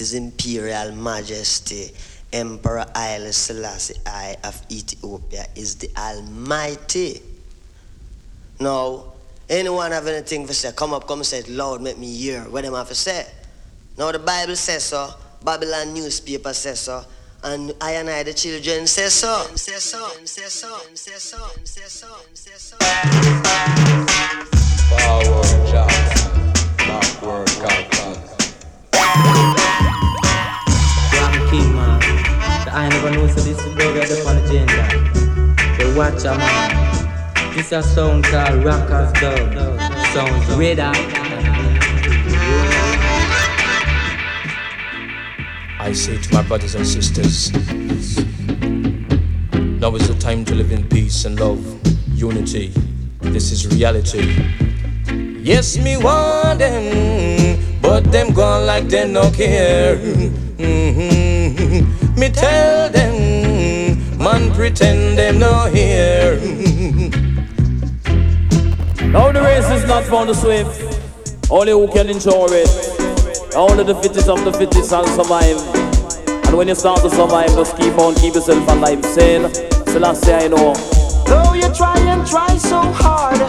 His Imperial Majesty, Emperor Haile Selassie I of Ethiopia, is the Almighty. Now, anyone have anything to say, come up, come and say it loud, make me hear what them have to say. Now the Bible says so, Babylon newspaper says so, and I and I the children say so. Say so, say so, say so, say so, say so. Jackson, backward. I never know so this is dog at the agenda. But watch a man. This a sound called Rockers Dub. Sounds radar. I say to my brothers and sisters, now is the time to live in peace and love, unity. This is reality. Yes, me want them, but them gone like they no care. Mhm. Me tell them, man pretend them no hear. Now the race is not for the swift, only who can enjoy it. Only the fittest of the fittest can survive. And when you start to survive, just keep on, keep yourself alive. Sail, Selassie, I know. Though you try and try so hard,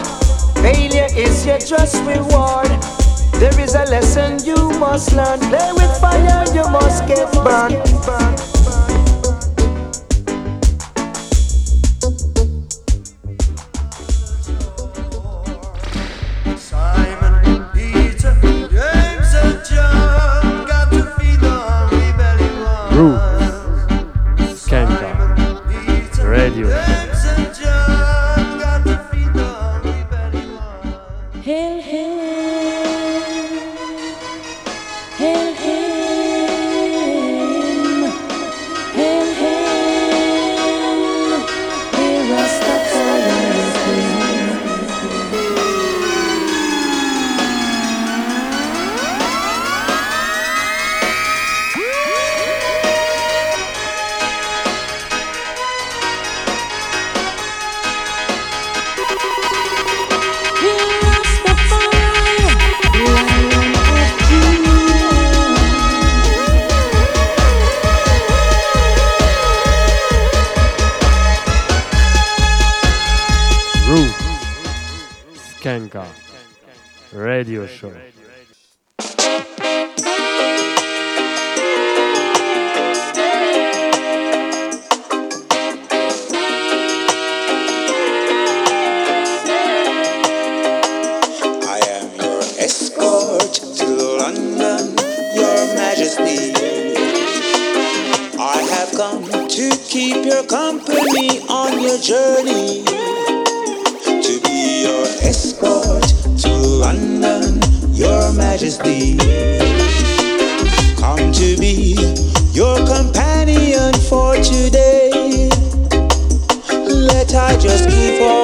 failure is your just reward. There is a lesson you must learn. Play with fire, you must get burned. Majesty. I have come to keep your company on your journey. To be your escort to London, your majesty. Come to be your companion for today. Let I just keep on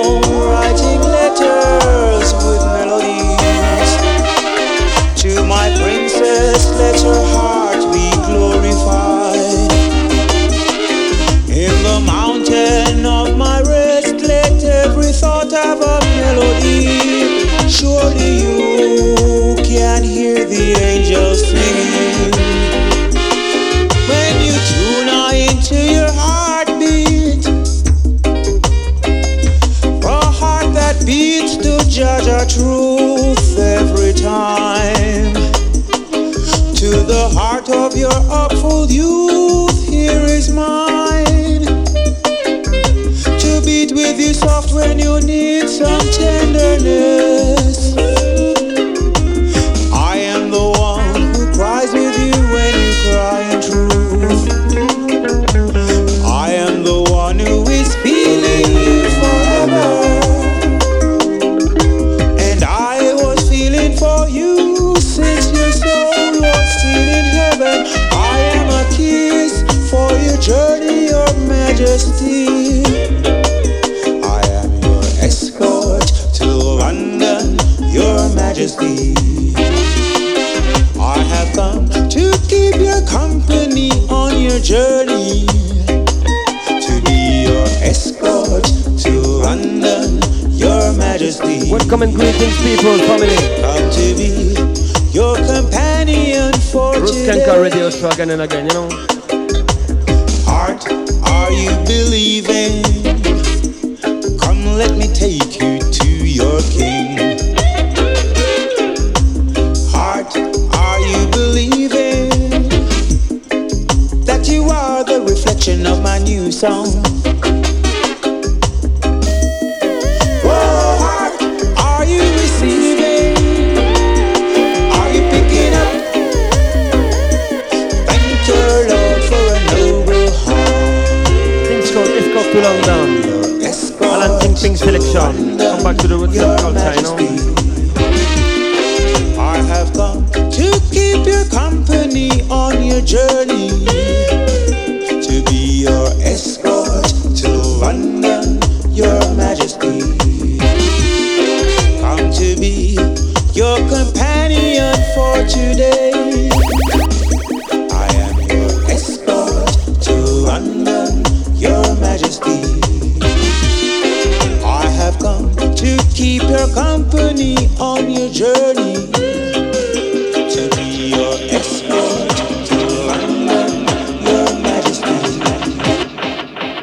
Welcome and greetings, people, family. Come to be your companion for Roots today. Radio Show again and again, you know. Heart, are you believing? Journey. To be your escort to London, your majesty.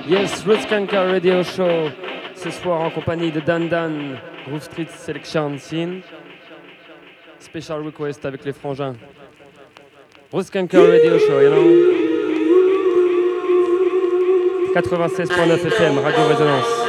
Yes, Radio Show. Ce soir en compagnie de Dan Dan, Groove Street Selection Scene. Special request avec les frangins. Roots Skanker Radio Show, you know. 96.9 FM, Radio Résonance.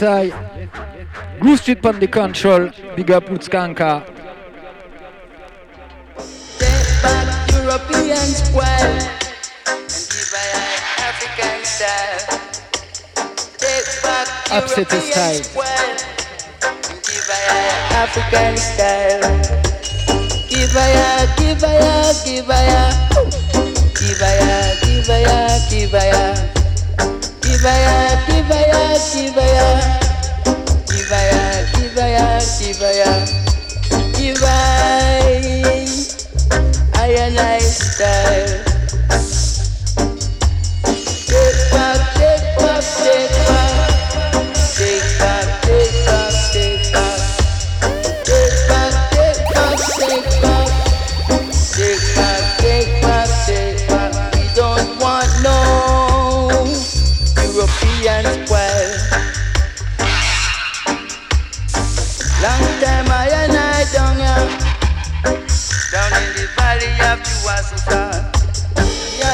Desai. Groove Street on the control. Big up Utskanka. Upset style. African style. Give I give give give give give Shivaya, Shivaya, Shivaya, Shivaya, Shivaya, Shivaya, Shivaya, Iron Lifestyle.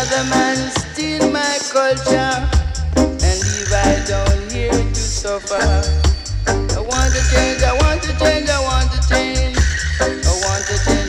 Other man steal my culture and leave I down here to suffer. I want to change, I want to change, I want to change. I want to change,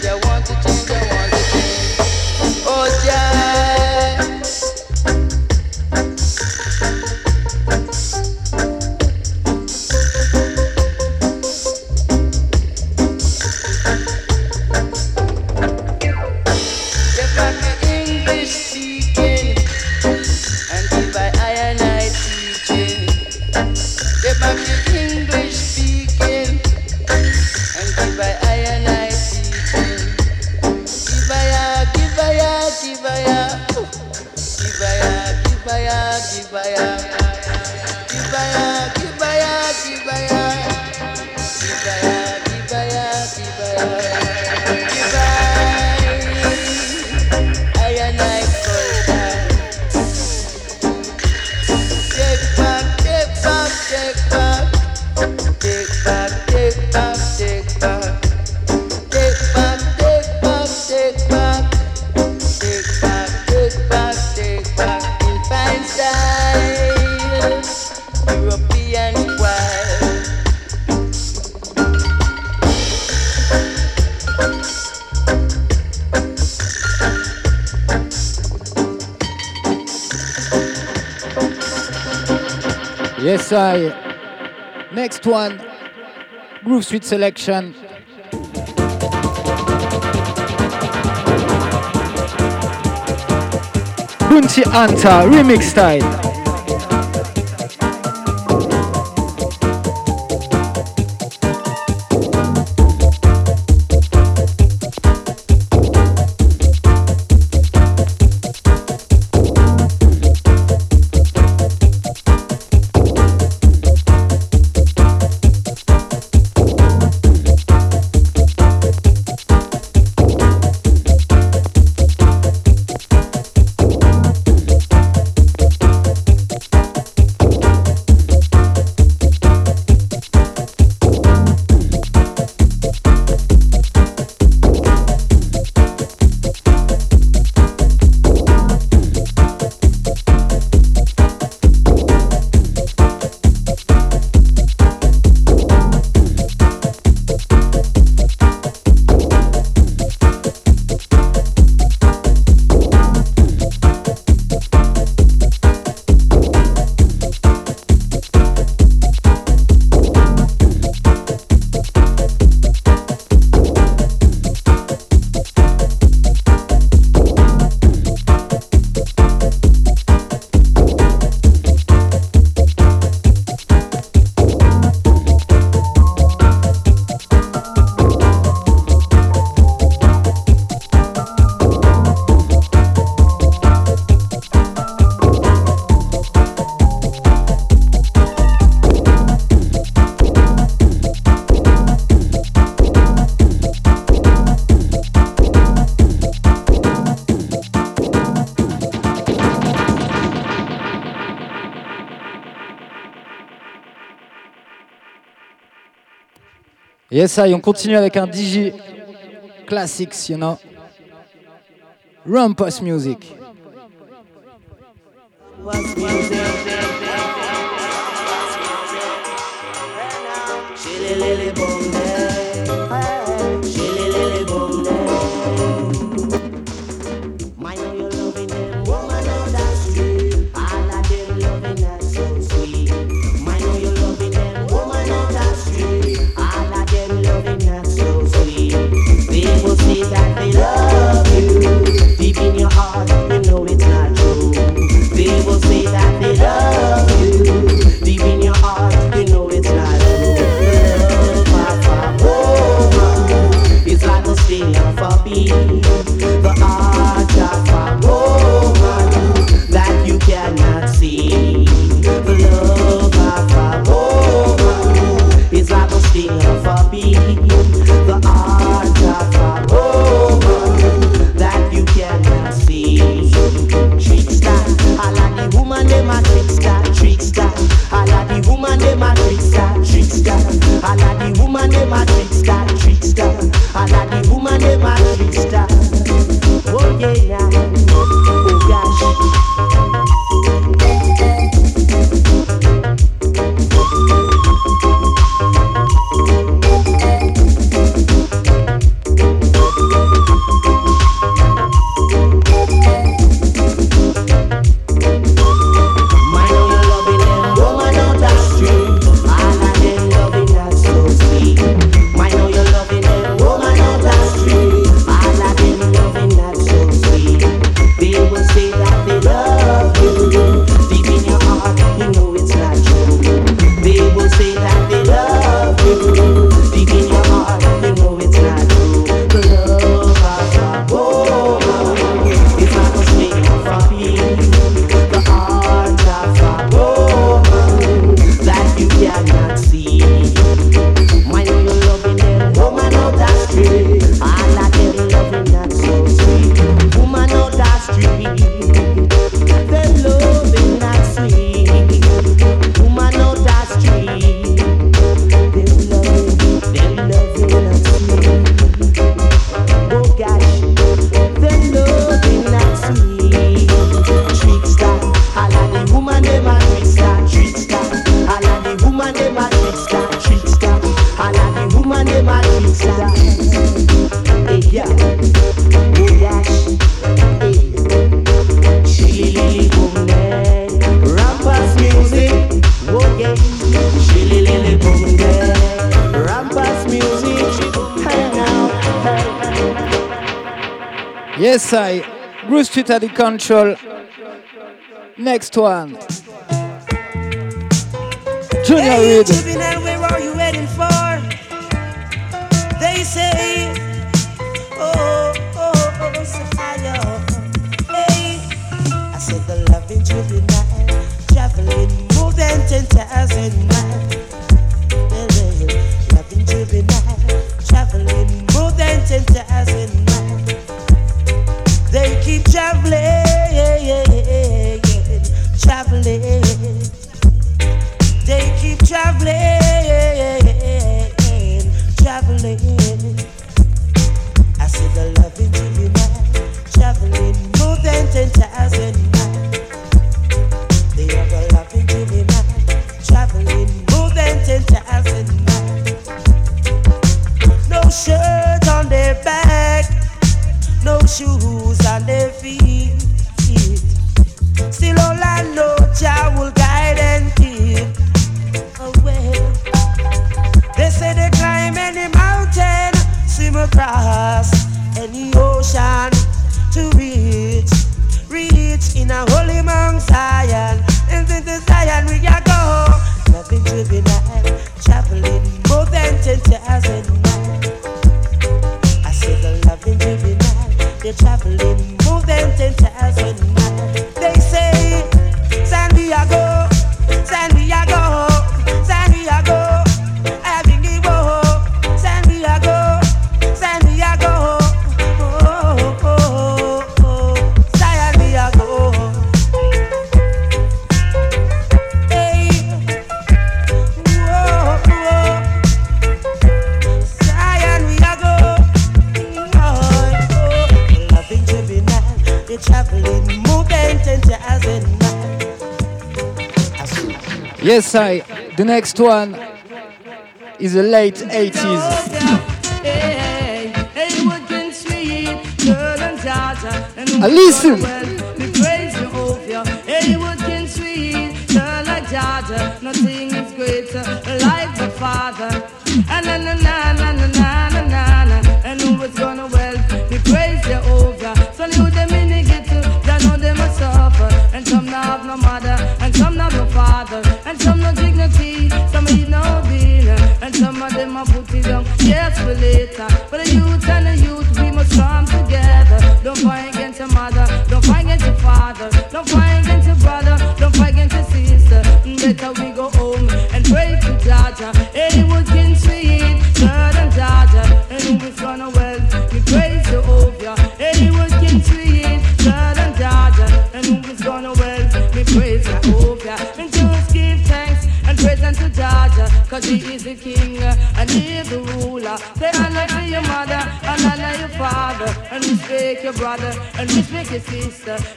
Next one. Groove Street Selection. Bounty Hunter remix style. I, on continue avec un DJ classics, you know. Rumpus music. totally control. Next one. Junior hey, Reid. Where are you heading for? They say, oh, oh, oh, oh Hey, I said the loving juvenile, traveling more than 10,000 miles. first one is the late 80s. Listen!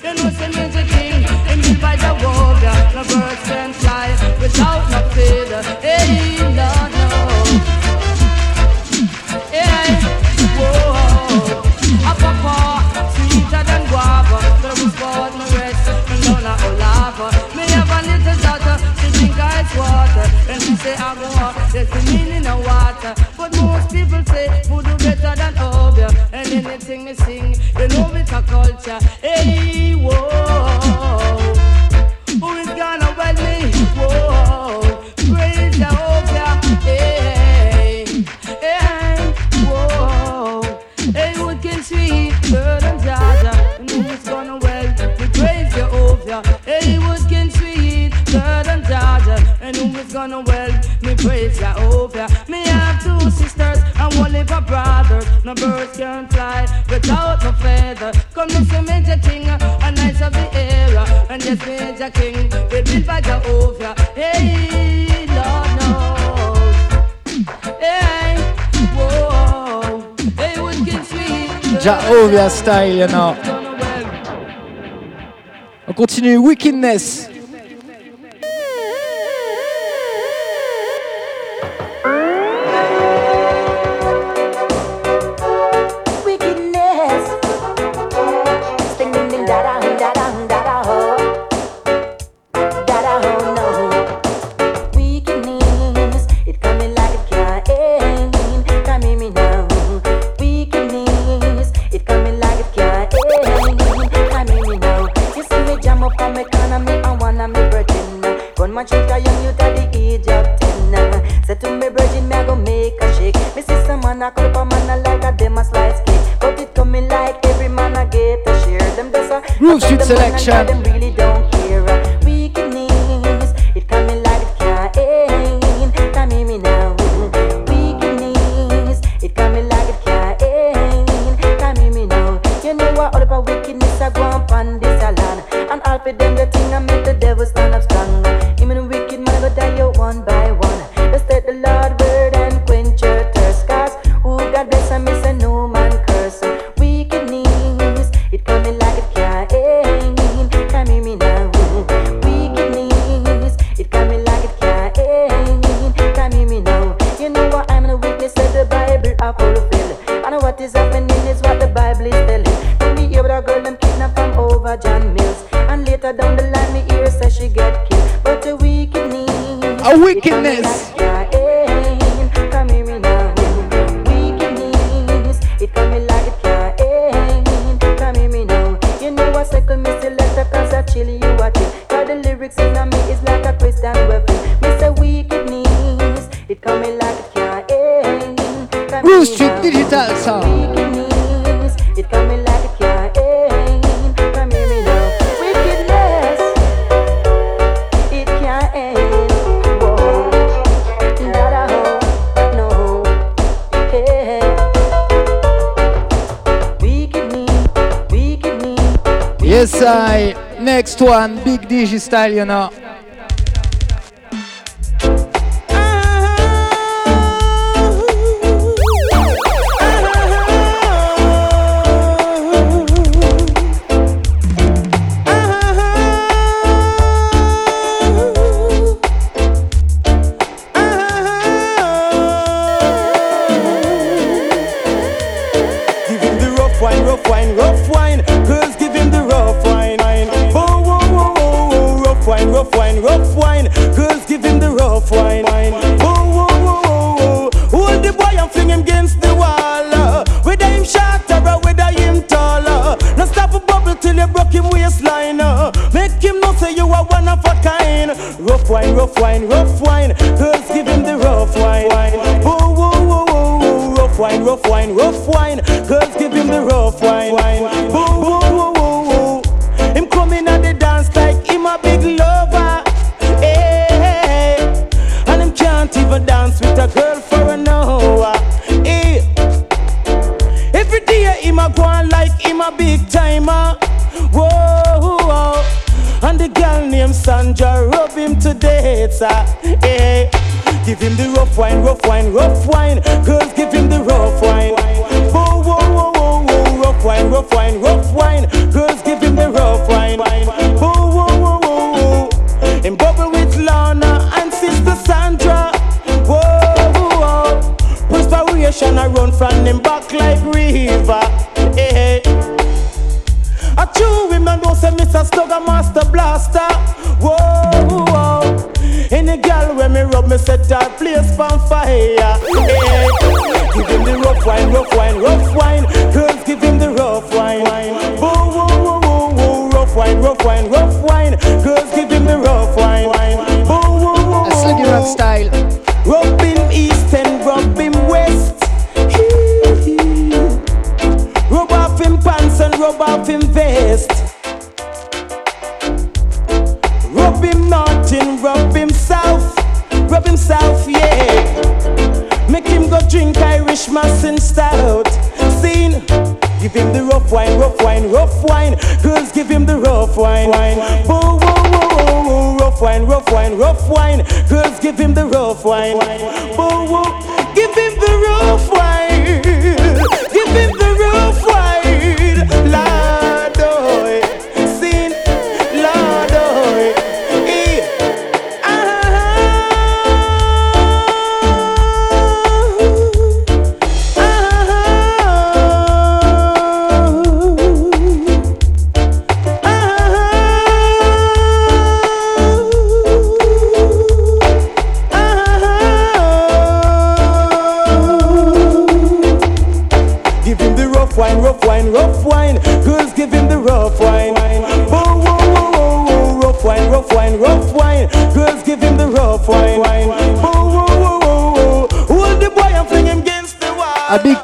You know, say music king, him live by the warrior, no birds can fly without no fear. Hey, no, no. Hey, whoa, up, up, sweeter than guava. There was born my rest, my Lola Olava. Me have a little daughter, she think I water, and she say I'm water. There's the meaning of water, but most people say voodoo better than obeah, and anything me sing, you know culture. Hey, whoa. Who is gonna wed me? Whoa. Praise Jehovah. Hey, hey, whoa. Hey, what can sweet girl and Jaja? Who's gonna wed me? Praise Jehovah. Hey, what can sweet girl and Jaja? And who is gonna wed me? Praise Jehovah. Me have two sisters and one little brother. No birds can fly without no feather. come to see style, you know. On continue, Wickedness. Yeah. simple, me select cause I chill you at it. Cause the lyrics in me is like a Christian weapon. Me say wicked it coming like it can't end. Rooster Digital Sound. Weak it coming like Yes, I. Next one, Big Digi style, you know. rough wine, rough wine. give him the rough wine. wine. Whoa, whoa, whoa, whoa, rough wine, rough wine, rough wine. Girls, give him the rough wine. Whoa, whoa, give him the rough wine. Give him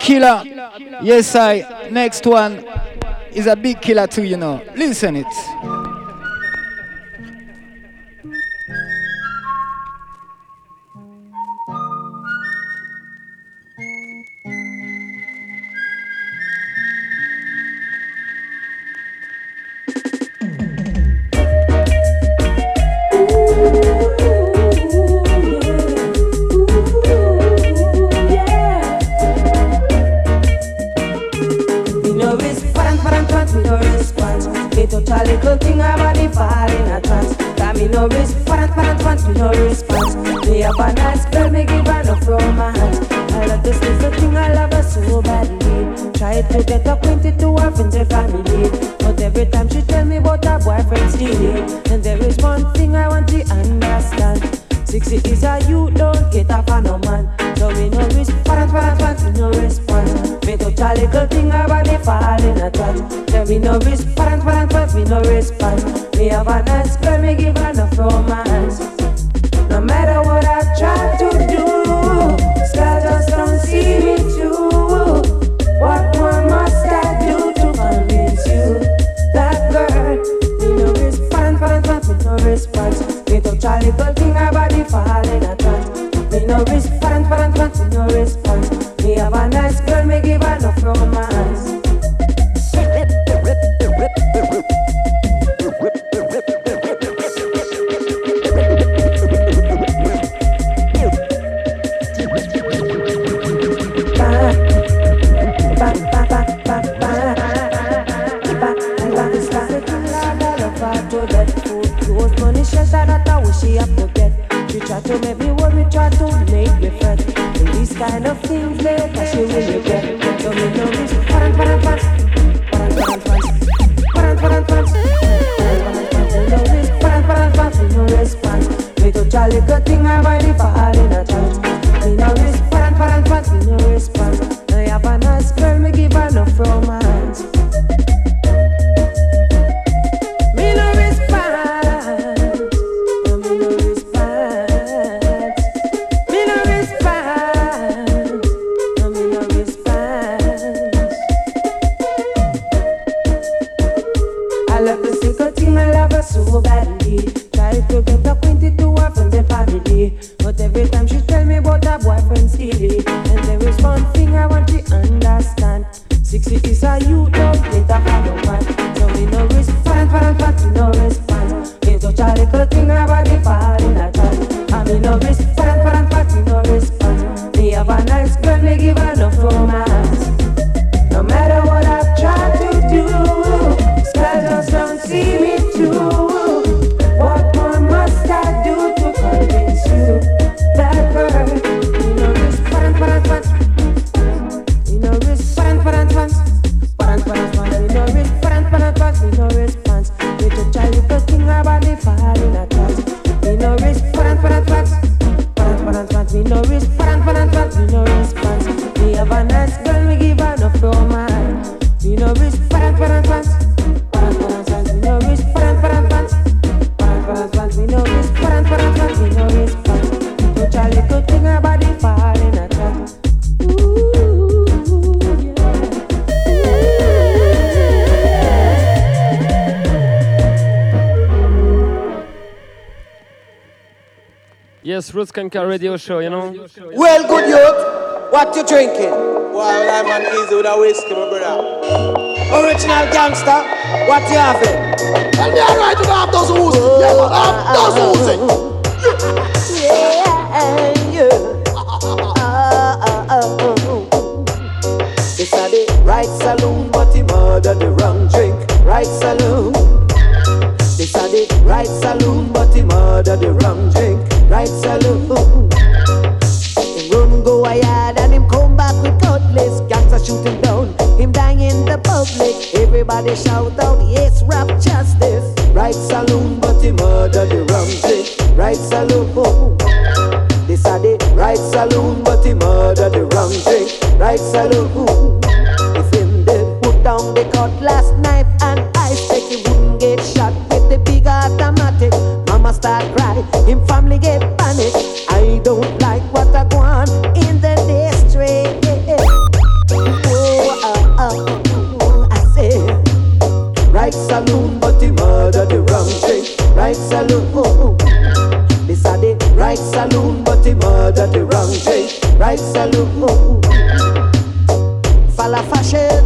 killer. Yes, I. Next one is a big killer too, you know. Listen it. Calicut Radio show, you know? Well, good youth, what you drinking? Well, I'm uneasy with a whiskey, my brother. Original gangster, what you having? And they are right to have those who's Yeah, but have those who's Yeah, yeah. This are the right saloon, but he murdered the wrong drink. Right saloon. This are the right saloon, but he murdered the wrong drink. Right saloon, but he murder the wrong thing. Right saloon, oh, oh. This a the right saloon, but he murder the wrong thing. Right saloon, oh, oh. Fala fashion.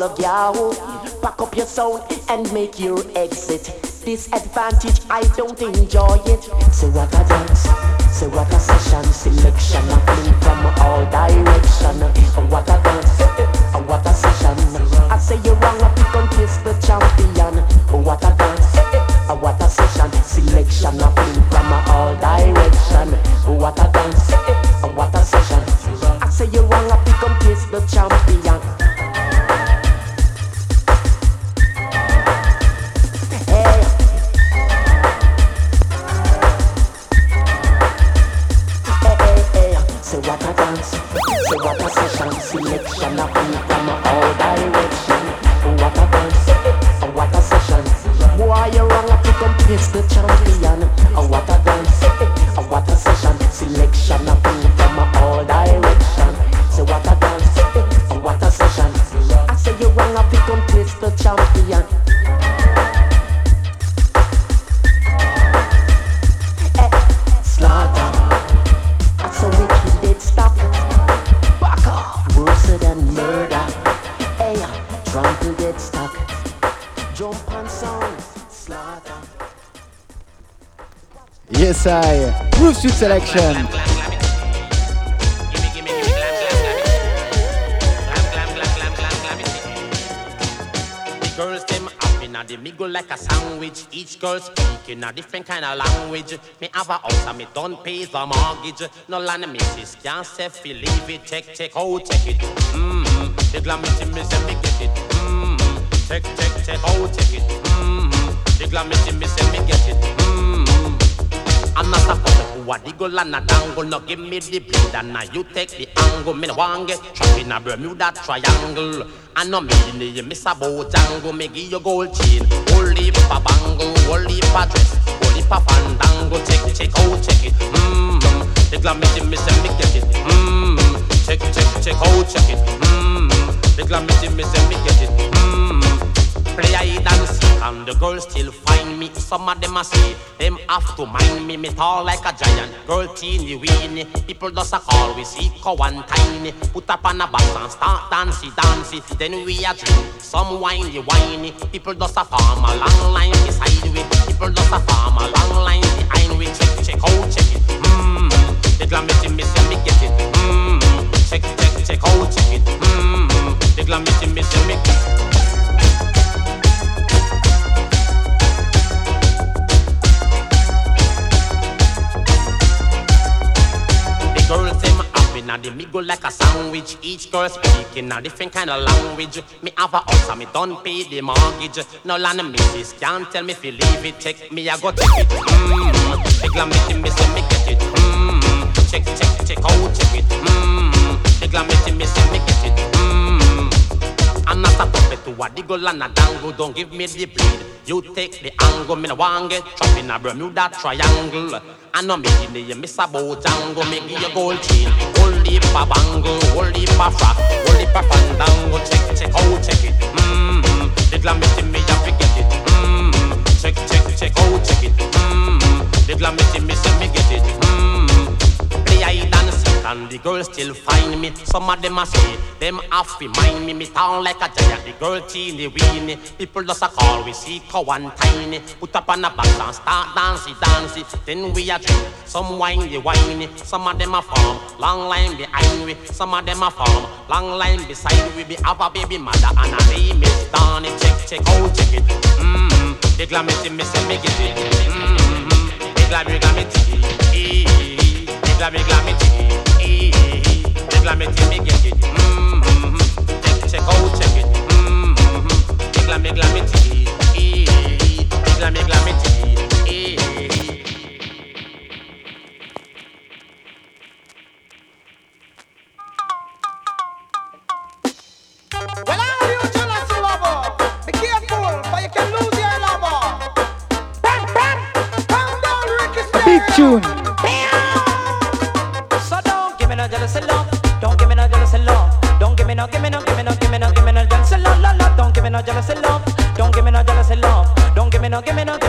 Excuses, y'all. Pack up your sound and make your exit. Disadvantage, I don't enjoy it. Say what a Selection. The middle like a sandwich. Each girl speaking a different kind of language. Me have a house and me don't pay the mortgage. No land missus can't say fi leave it. Check check how check it. Mmm. The glamity me say me get it. Mmm. Check check check how check it. Mmm. The glamity me say me get it. Mmm. I'm not a fucker who a diggle and a dangle. No give me the blade and now you take the angle. Me no want get trapped in a Bermuda triangle. I know me the miss bojangle. Me give you gold chain, whole heap a bangle, whole heap dress, whole heap a fandango. Check it, check out check it. Mmm. The glamity me say me get it. Mmm. Check check check out check it. Mmm. The glamity me say me get it. Mmm. Play I dance and the girls still find me. Some of them a say them have to mind me. Me tall like a giant, girl teeny weeny. People just a call we see one tiny. Put up on a box and start dancey dancey. Then we a drink some winey winey. People just a form a long line beside we. People just a form a long line behind we. Check check check out check it. Mmm. The glamity me say me get it. Mmm. Check check check out check it. Mmm. The glamity me say me get it. Up in the middle like a sandwich. Each girl speaking a different kind of language. Me have a house and me don't pay the mortgage. No land missus can't tell me if you leave it. Check me, I go check it. Mmm. The glamity me say me get it. Mmm. Check, check, check, out check it. Mmm. The glamity me say me get it. Mmm. I'm not a puppet to a diggle and a dangle. Don't give me the bleed. You take the angle. Me no want get trapped in a Bermuda triangle. I know me in the miss a bojangle. Me give you gold chain. Hold heap a bangle. Hold heap a frack. Hold heap a fandango. Check, check, out check it. Mmm. The glamity me a forget it. Mmm. Check, check, check, oh, check it. Mmm. The glamity me say me get it. Mmm. Play I dance and the girls still find me. Some of them a say them have to mind me. Me town like a giant. The girl teeny weeny. People just a call we see one tiny. Put up on a box and start dancey dancey. Then we a drink some winey winey. Some of them a form long line behind we. Some of them a form long line beside we. Be have a baby mother and a name is Donny. Check check out check it. Mmm. The glamity me say me get it. Mmm. The glamity glamity. The glamity glamity. The glamity me get it. Check check out check it. Mm-hmm. The glamity glamity. The glamity glamity. Well, all you jealous lover, be careful, for you can lose your lover. Bam, bam, calm down, Ricky Big tune jealousy love. Don't give me no jealousy love. Don't give me no, give me no, give me no, give me no, give me no jealous love, love, love. Don't give me no jealousy love. Don't give me no jealousy love. Don't give me no, give me no.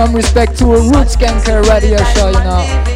maximum respect to a Roots Skanker radio show, you know.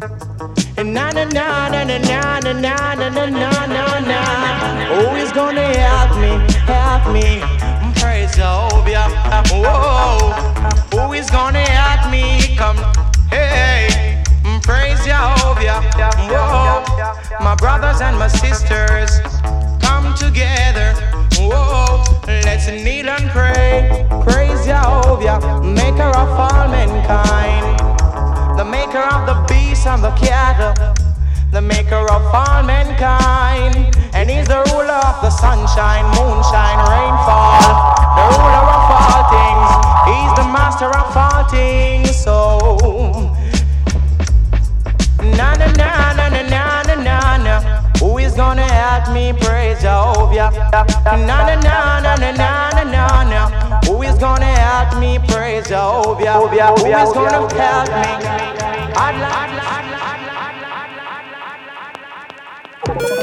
And na na na na na na na na na na na na na. Oh, he's gonna help me, help me. Praise Jehovah. Whoa. Oh, he's gonna help me. Come, hey. Praise Jehovah. Whoa. My brothers and my sisters, come together. Whoa. Let's kneel and pray. Praise Jehovah, Maker of all mankind the maker of the beast and the cattle, the maker of all mankind, and he's the ruler of the sunshine, moonshine, rainfall, the ruler of all things, he's the master of all things. So, na na na na na na na na. Who is gonna help me praise Jehovah? Na na na na na na na na. Who is gonna help me praise Jehovah? Who is gonna help me? I'd like, I'd like, I'd like, I'd like, I'd like.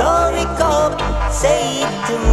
sorry, come say it to me.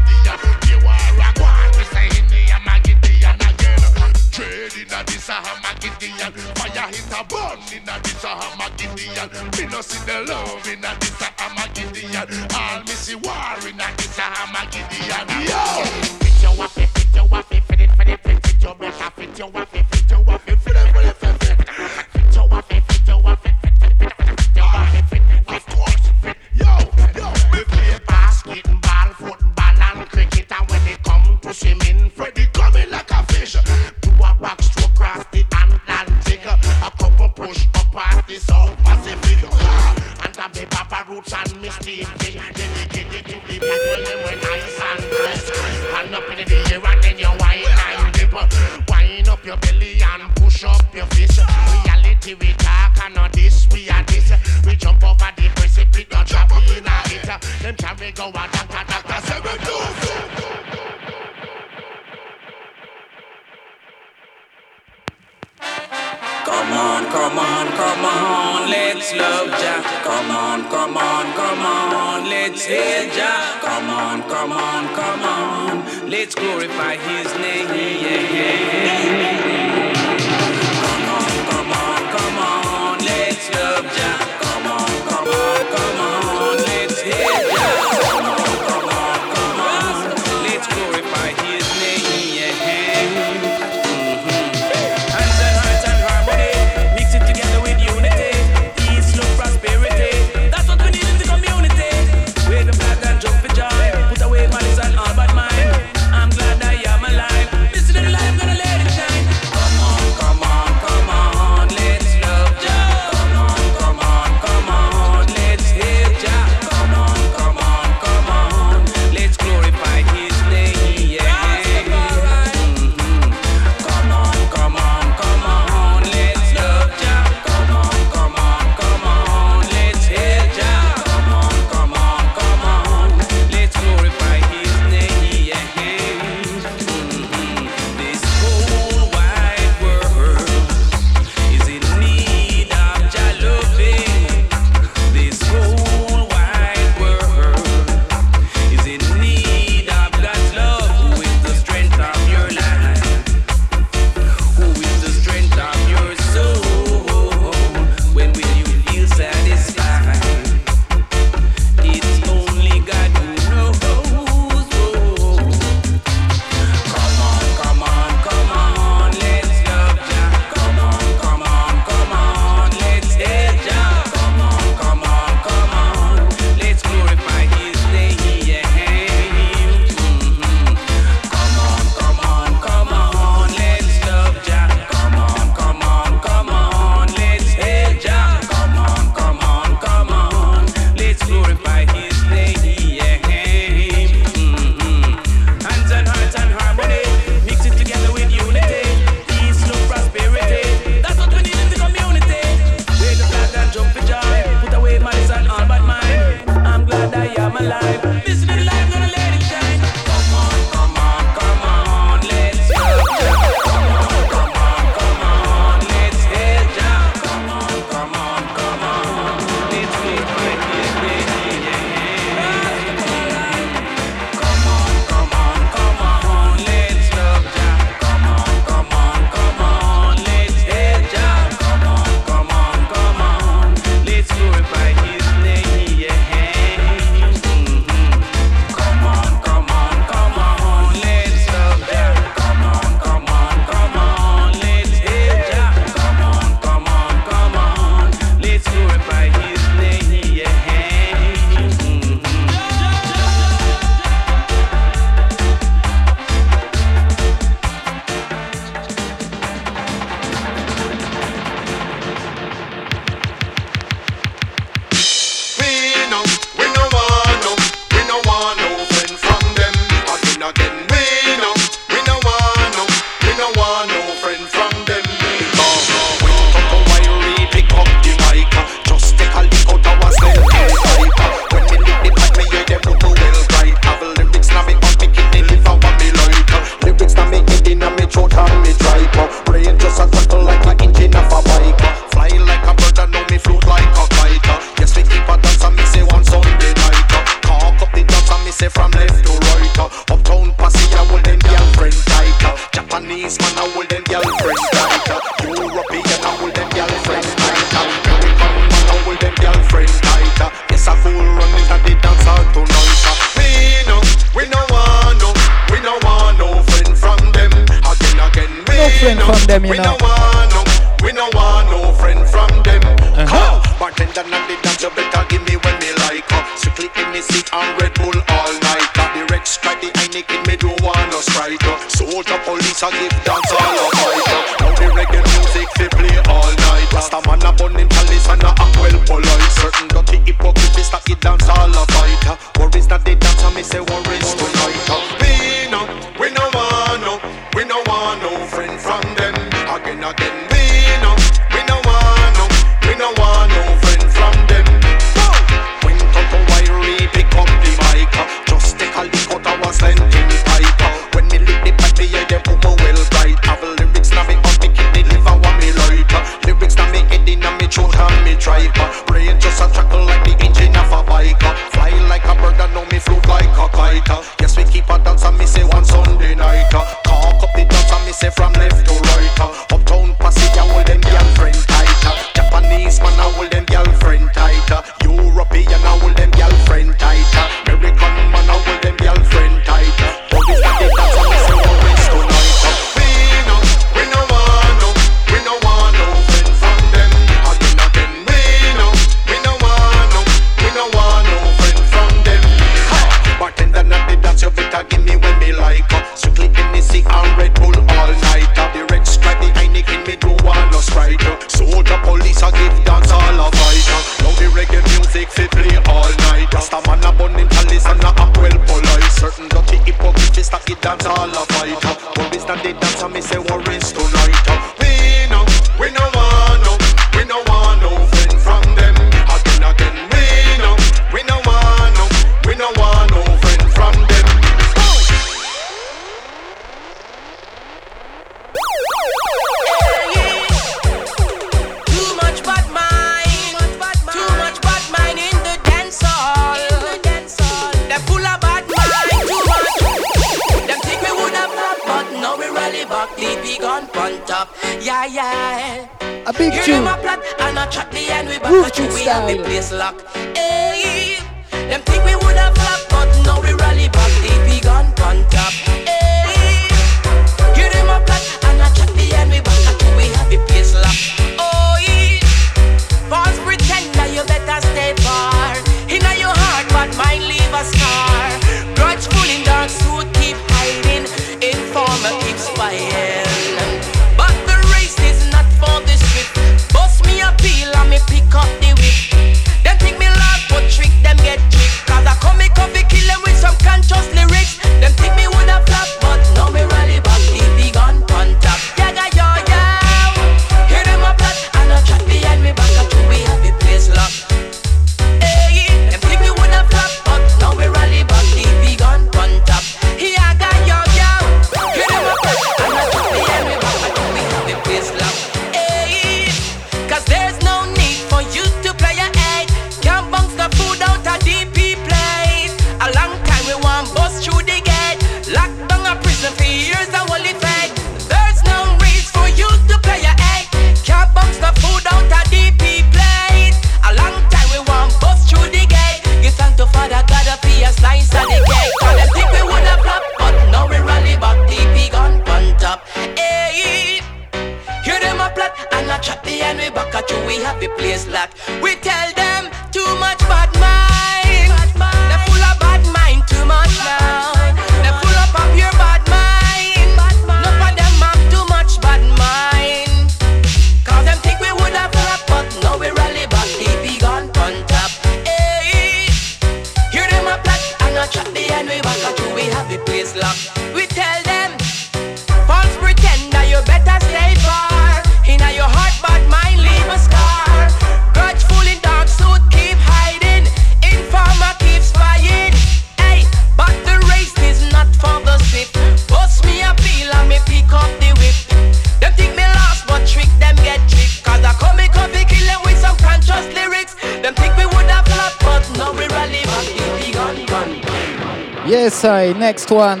next one.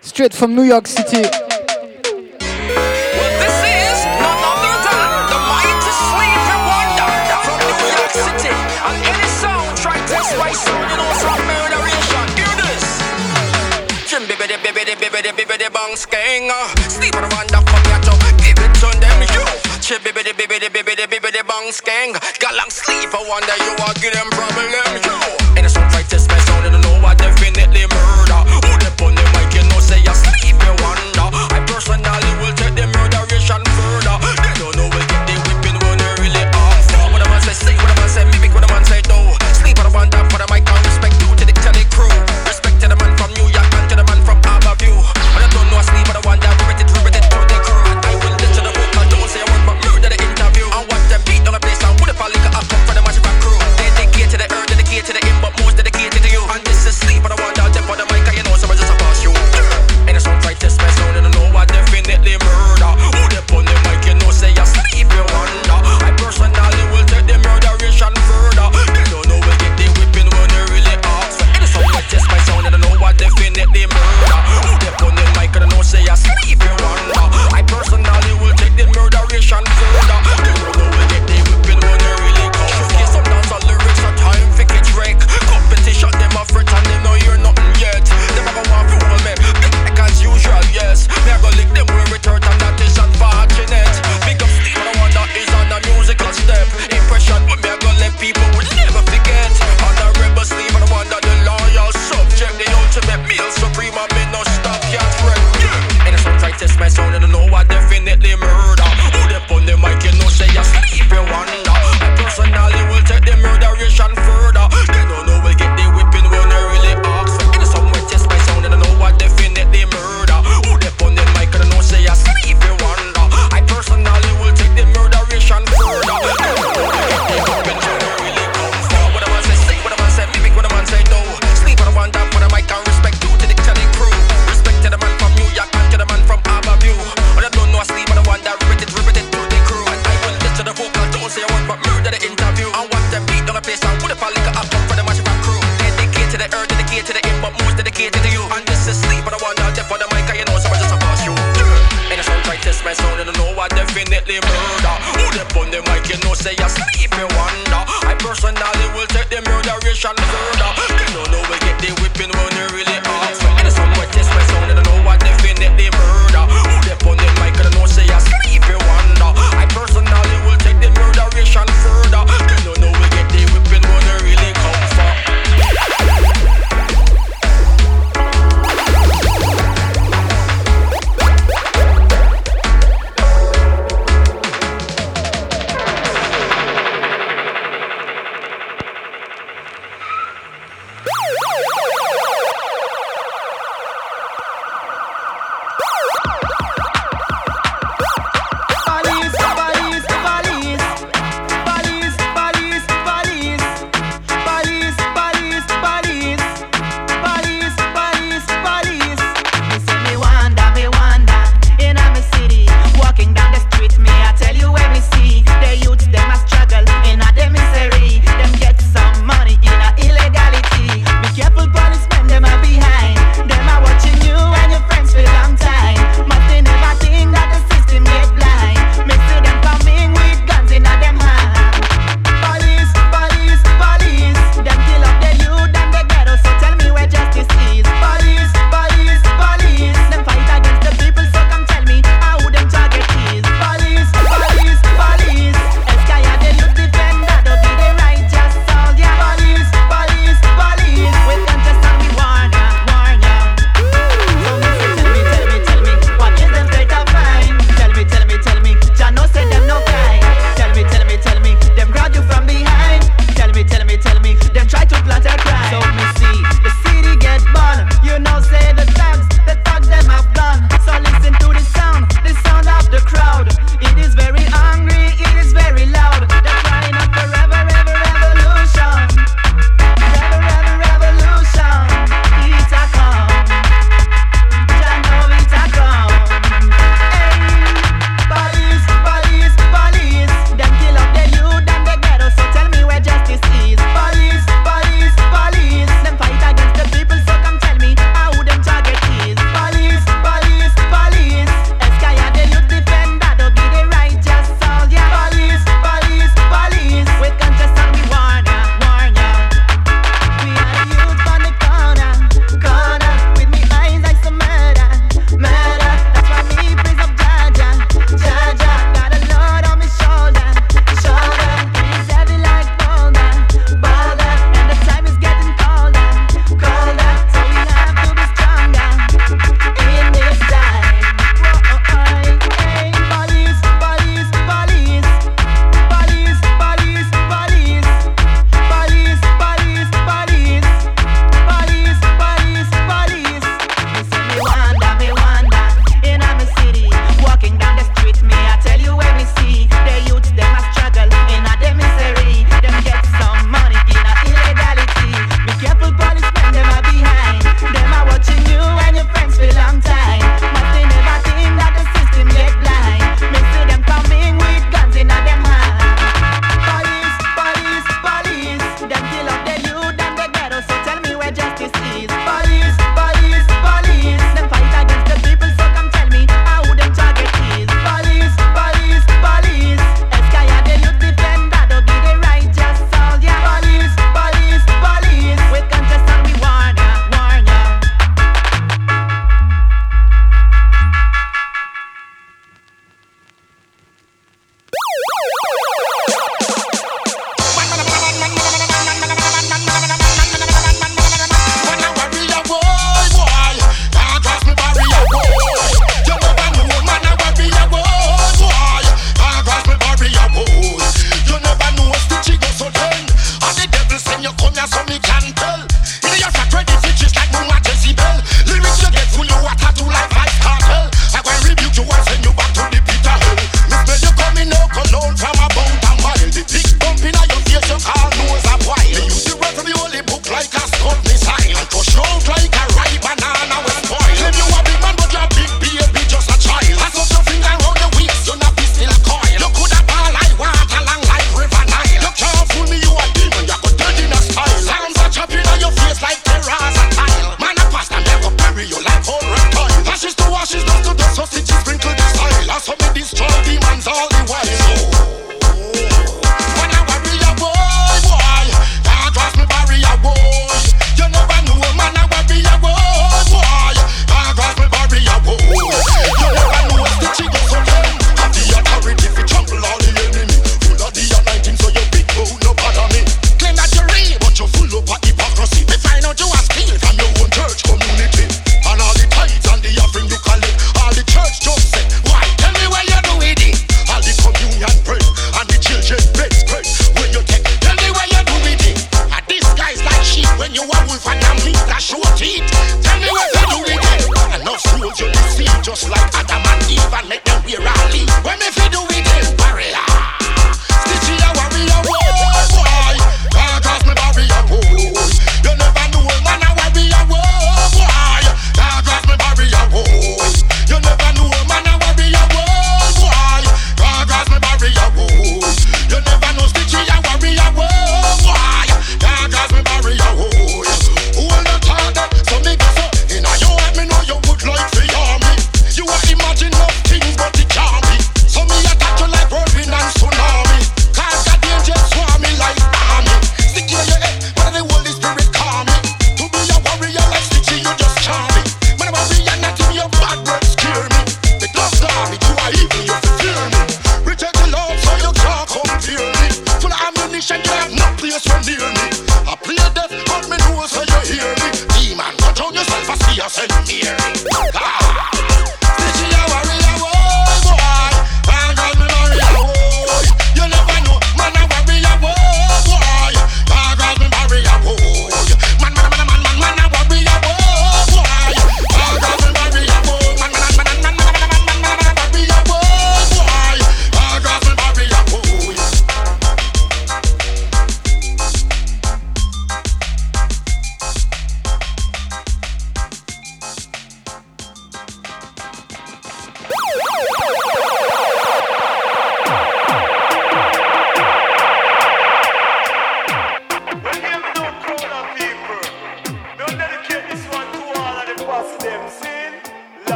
Straight from New York City. bibbidi bibbidi bong sking. Sleep on the one that fuck you give it to them you. baby, baby, baby, baby, bong sking. Got long sleep, I wonder you are give